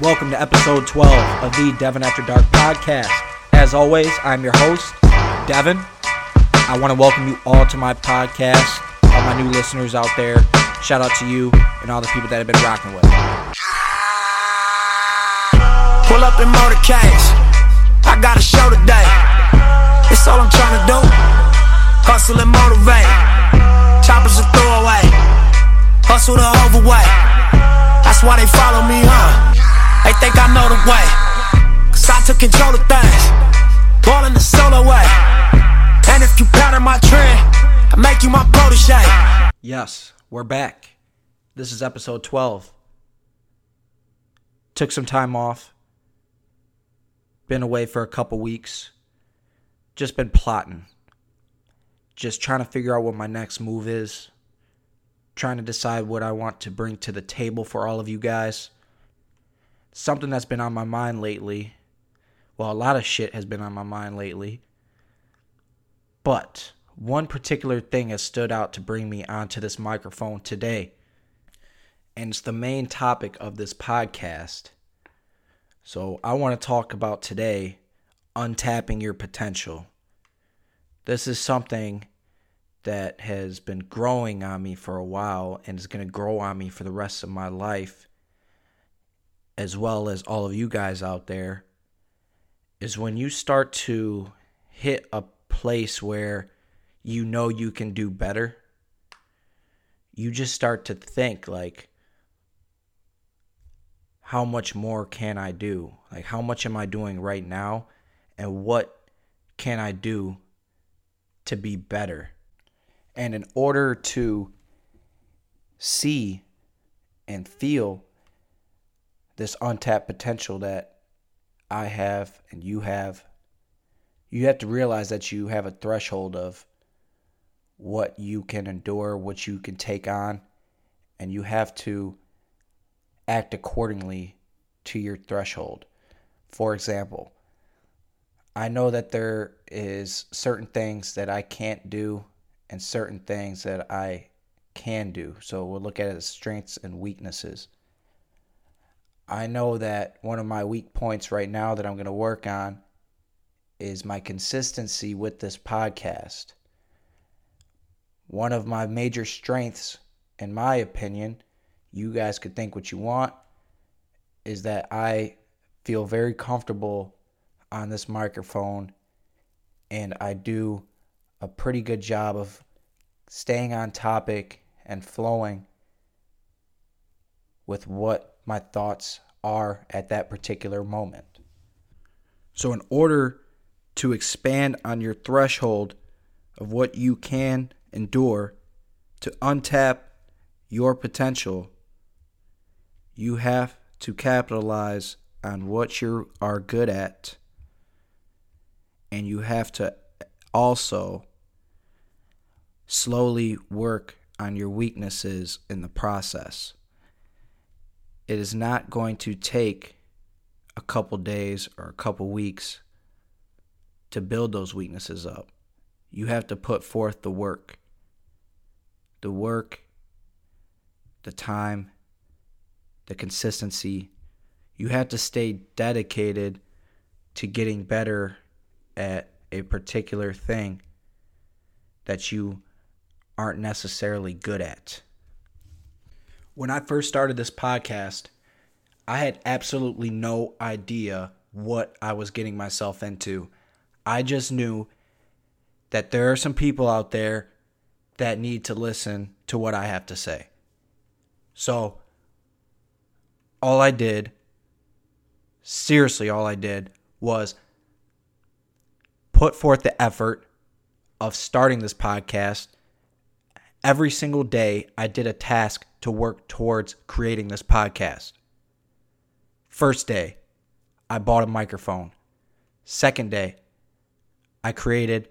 Welcome to episode 12 of the Devin After Dark podcast. As always, I'm your host, Devin. I want to welcome you all to my podcast, all my new listeners out there. Shout out to you and all the people that have been rocking with. Pull up in motorcades. I got a show today. It's all I'm trying to do. Hustle and motivate. Choppers a throwaway. Hustle the overweight. That's why they follow me, huh? They think I know the way. Cause I took control of things. Ball in the solo way. And if you pattern my trend, I make you my protege. Yes, we're back. This is episode 12. Took some time off. Been away for a couple weeks. Just been plotting. Just trying to figure out what my next move is. Trying to decide what I want to bring to the table for all of you guys. Something that's been on my mind lately. Well, a lot of shit has been on my mind lately. But one particular thing has stood out to bring me onto this microphone today. And it's the main topic of this podcast. So I want to talk about today untapping your potential. This is something that has been growing on me for a while and is going to grow on me for the rest of my life, as well as all of you guys out there. Is when you start to hit a place where you know you can do better, you just start to think, like, how much more can I do? Like, how much am I doing right now? And what can I do to be better? And in order to see and feel this untapped potential that I have and you have, you have to realize that you have a threshold of what you can endure, what you can take on, and you have to act accordingly to your threshold. For example, I know that there is certain things that I can't do and certain things that I can do. So we'll look at it as strengths and weaknesses. I know that one of my weak points right now that I'm going to work on is my consistency with this podcast. One of my major strengths, in my opinion, you guys could think what you want, is that I feel very comfortable on this microphone and I do a pretty good job of staying on topic and flowing with what my thoughts are at that particular moment. So, in order to expand on your threshold of what you can endure, to untap your potential, you have to capitalize on what you are good at, and you have to also slowly work on your weaknesses in the process. It is not going to take a couple days or a couple weeks to build those weaknesses up. You have to put forth the work. The work, the time, the consistency. You have to stay dedicated to getting better at a particular thing that you aren't necessarily good at. When I first started this podcast, I had absolutely no idea what I was getting myself into. I just knew that there are some people out there that need to listen to what I have to say. So, all I did, seriously, all I did was put forth the effort of starting this podcast. Every single day, I did a task to work towards creating this podcast. First day, I bought a microphone. Second day, I created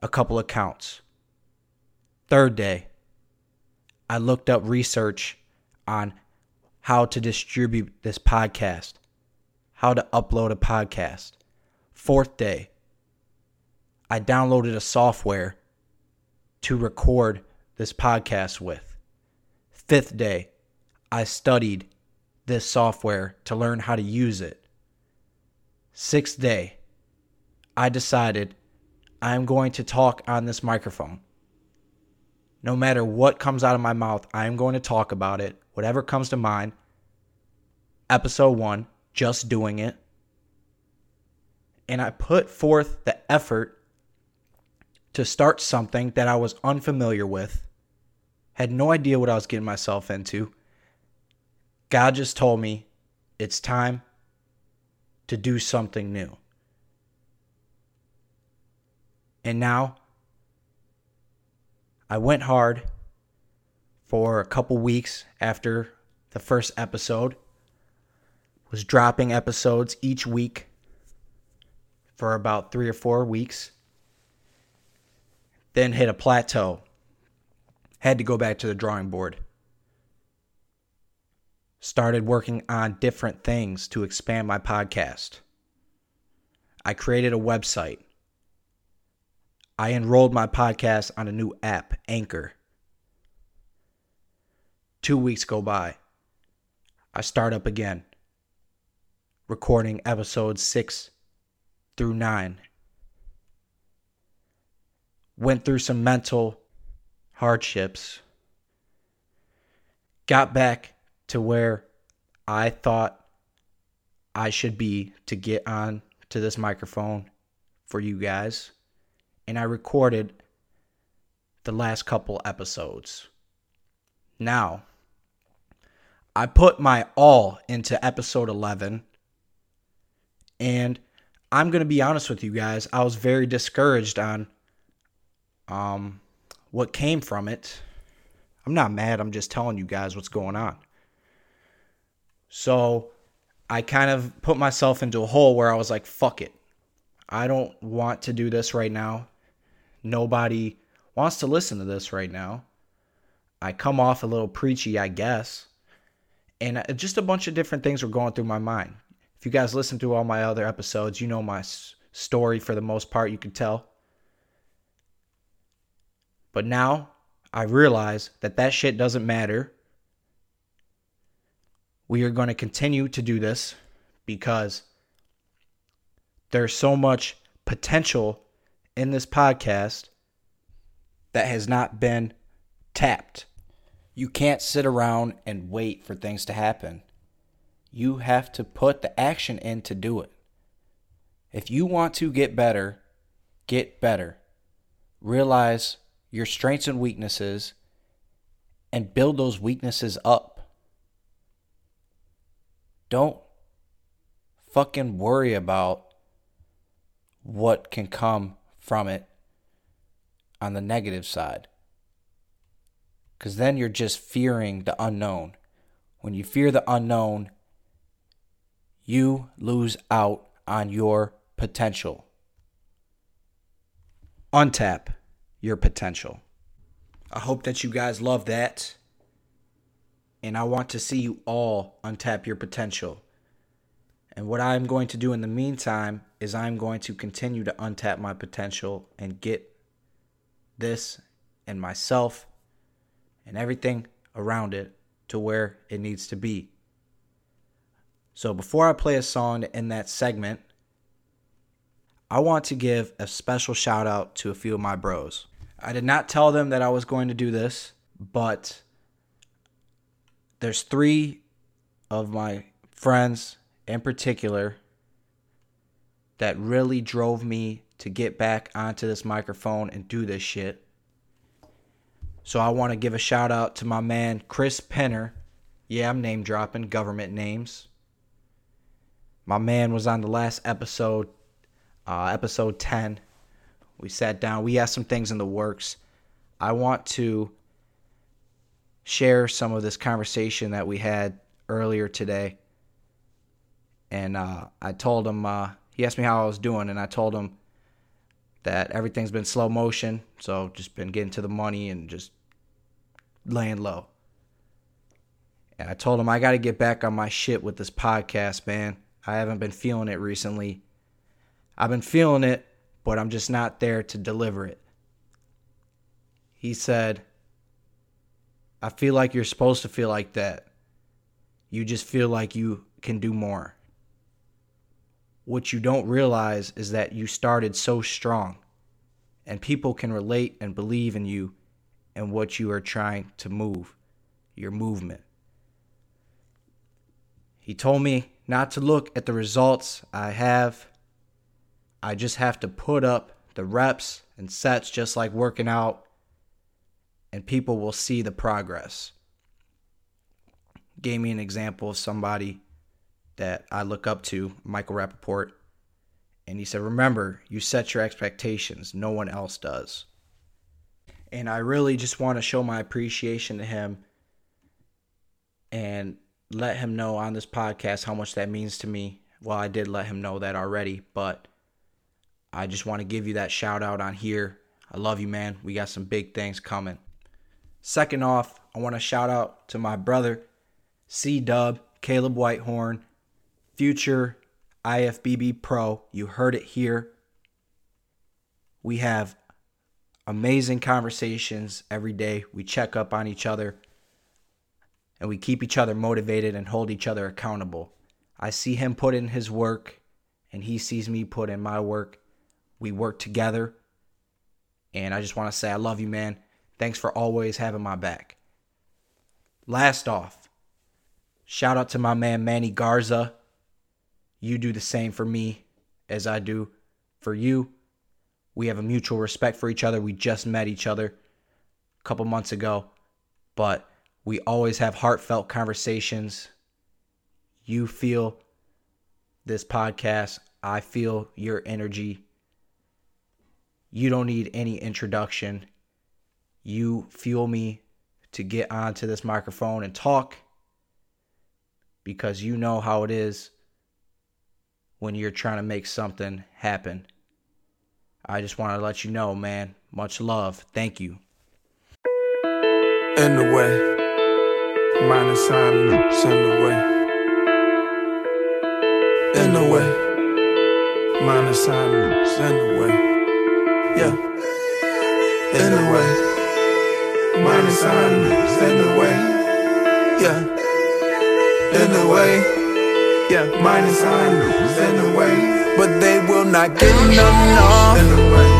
a couple accounts. Third day, I looked up research on how to distribute this podcast, how to upload a podcast. Fourth day, I downloaded a software to record this podcast with. Fifth day, I studied this software to learn how to use it. Sixth day, I decided I'm going to talk on this microphone. No matter what comes out of my mouth, I'm going to talk about it, whatever comes to mind. Episode one, just doing it. And I put forth the effort to start something that I was unfamiliar with, had no idea what I was getting myself into. God just told me it's time to do something new. And now I went hard for a couple weeks after the first episode. Was dropping episodes each week for about 3 or 4 weeks. Then hit a plateau. Had to go back to the drawing board started working on different things to expand my podcast. I created a website. I enrolled my podcast on a new app, Anchor. Two weeks go by. I start up again, recording episodes six through nine. Went through some mental hardships. Got back to where I thought I should be to get on to this microphone for you guys. And I recorded the last couple episodes. Now, I put my all into episode 11. And I'm going to be honest with you guys, I was very discouraged on um what came from it. I'm not mad, I'm just telling you guys what's going on. So I kind of put myself into a hole where I was like, fuck it. I don't want to do this right now. Nobody wants to listen to this right now. I come off a little preachy, I guess. And uh, just a bunch of different things were going through my mind. If you guys listen to all my other episodes, you know my story for the most part, you can tell. But now I realize that that shit doesn't matter we are going to continue to do this because there's so much potential in this podcast that has not been tapped. You can't sit around and wait for things to happen. You have to put the action in to do it. If you want to get better, get better. Realize your strengths and weaknesses and build those weaknesses up. Don't fucking worry about what can come from it on the negative side. Because then you're just fearing the unknown. When you fear the unknown, you lose out on your potential. Untap your potential. I hope that you guys love that and I want to see you all untap your potential. And what I'm going to do in the meantime is I'm going to continue to untap my potential and get this and myself and everything around it to where it needs to be. So before I play a song in that segment, I want to give a special shout out to a few of my bros. I did not tell them that I was going to do this, but there's three of my friends in particular that really drove me to get back onto this microphone and do this shit. So I want to give a shout out to my man Chris Penner. Yeah, I'm name dropping government names. My man was on the last episode, uh, episode 10. We sat down, we had some things in the works. I want to share some of this conversation that we had earlier today. And uh, I told him, uh, he asked me how I was doing, and I told him that everything's been slow motion. So just been getting to the money and just laying low. And I told him I got to get back on my shit with this podcast, man. I haven't been feeling it recently. I've been feeling it, but I'm just not there to deliver it. He said, I feel like you're supposed to feel like that. You just feel like you can do more. What you don't realize is that you started so strong, and people can relate and believe in you and what you are trying to move, your movement. He told me not to look at the results I have. I just have to put up the reps and sets just like working out, and people will see the progress. Gave me an example of somebody that I look up to, Michael Rapaport. And he said, Remember, you set your expectations, no one else does. And I really just want to show my appreciation to him and let him know on this podcast how much that means to me. Well, I did let him know that already, but I just want to give you that shout out on here. I love you, man. We got some big things coming. Second off, I want to shout out to my brother, C Dub, Caleb Whitehorn, future IFBB Pro. You heard it here. We have amazing conversations every day. We check up on each other and we keep each other motivated and hold each other accountable. I see him put in his work and he sees me put in my work. We work together. And I just want to say, I love you, man. Thanks for always having my back. Last off, shout out to my man Manny Garza. You do the same for me as I do for you. We have a mutual respect for each other. We just met each other a couple months ago, but we always have heartfelt conversations. You feel this podcast. I feel your energy. You don't need any introduction. You fuel me to get onto this microphone and talk because you know how it is when you're trying to make something happen. I just want to let you know, man. Much love. Thank you. In the way, minus sign, send away. In the way, minus sign. Yeah. In the way, minus sign, send away. Yeah. In the way. Yeah, minus sign, send away. But they will not get none off. In the way.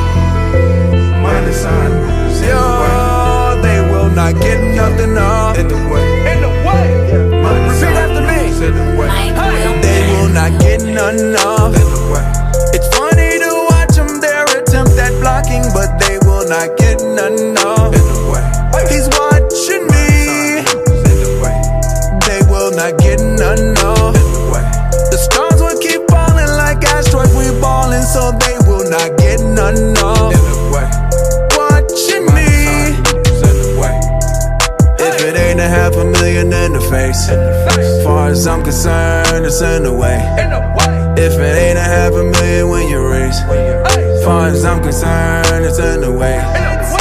Minus sign, send away. They will not get nothing off. In the way. In the way. Yeah, Repeat after me. Send away. Hey. They will not get none off. Not get none way. He's watching me. They will not get none off. The stars will keep falling like asteroids. We ballin', so they will not get none off. Watching me. If it ain't a half a million in the face, as far as I'm concerned, it's in the way. If it ain't a half a million when you raise, far as I'm concerned, it's in the way.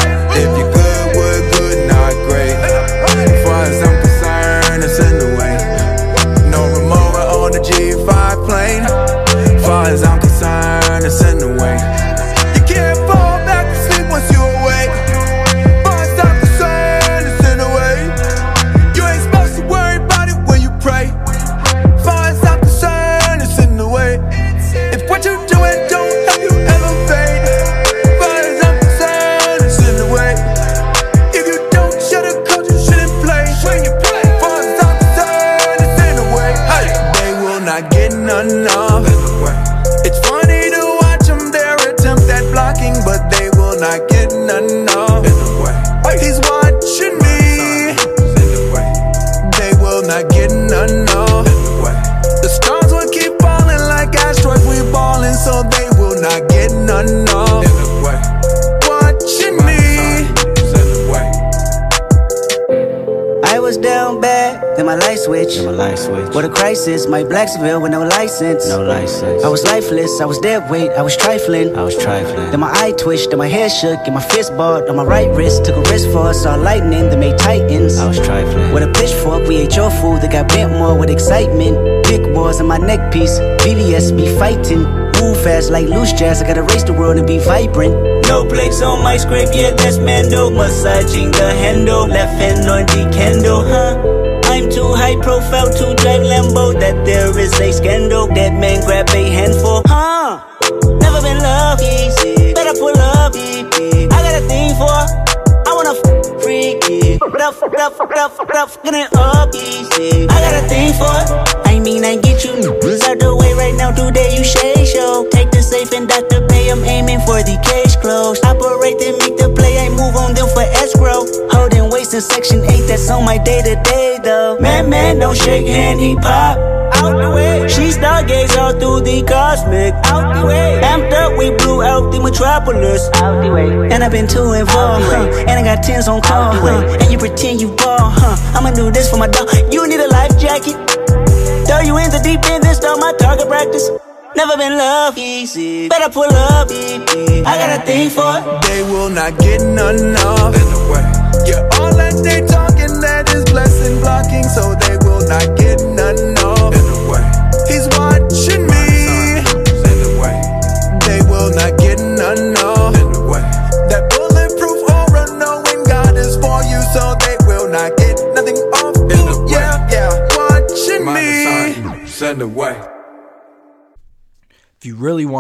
Not get none off. Watching me. I was down bad, then my light switch. My light switch. What a crisis, my Blacksville with no license. No license. I was lifeless, I was dead weight, I was trifling. I was trifling. Then my eye twitched, then my hair shook, and my fist balled on my right wrist. Took a risk for us, saw lightning that made titans. I was trifling. With a pitchfork, we ate your food that got bent more with excitement. Big wars on my neck piece, BVS be fighting. Move fast like loose jazz, I gotta race the world and be vibrant. No blinks on my scrape, yeah, that's Mando. Massaging the handle, left hand on the candle, huh? I'm too high profile to drive Lambo. That there is a scandal. That man grab a handful. Huh? Never been lucky. Better pull up. I got a thing for. I f- freaky. Up, up, up, up, up, it easy. I got a thing for. I mean, I get you out the way right now. Today you shade show. Take the safe and Dr. Pay. I'm aiming for the case closed. Operate then make the. I move on them for escrow. Holding waist in section 8. That's on my day to day though. Man, man, don't shake hand. He pop out the way. She stargaze all through the cosmic. Out the way. Amped up, we blew out the metropolis. Out the way. And I've been and fro, huh? And I got tens on call, huh? And you pretend you ball, huh? I'ma do this for my dog. You need a life jacket. Throw you in the deep end, then start my target practice. Never been love easy. Better pull up. baby. I got a thing for it. They will not get of in the. Yeah, all that they talking that is blessing blocking, so they will not get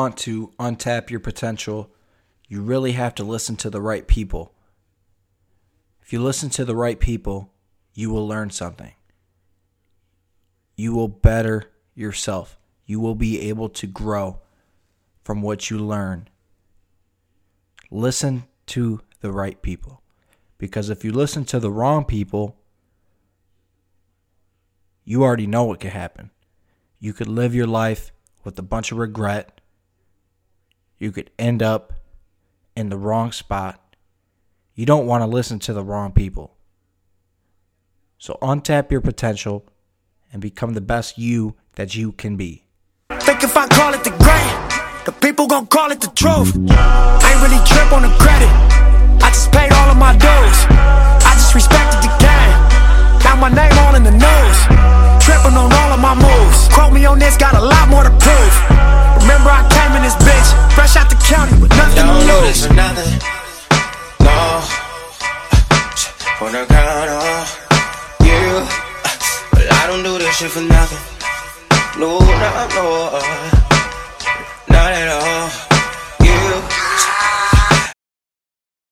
want to untap your potential, you really have to listen to the right people. If you listen to the right people, you will learn something. You will better yourself. You will be able to grow from what you learn. Listen to the right people. Because if you listen to the wrong people, you already know what could happen. You could live your life with a bunch of regret. You could end up in the wrong spot. You don't want to listen to the wrong people. So untap your potential and become the best you that you can be. Think if I call it the grand, the people gon' call it the truth. I ain't really trip on the credit. I just paid all of my dues. I just respected the game. Now my name all in the news. Tripping on all of my moves. Quote me on this, got a lot more to prove. Remember I came in this bitch, fresh out the county with nothing Don't to do lose. this for nothing. No. On the count of you. But I don't do this shit for nothing. No, not no. Not at all.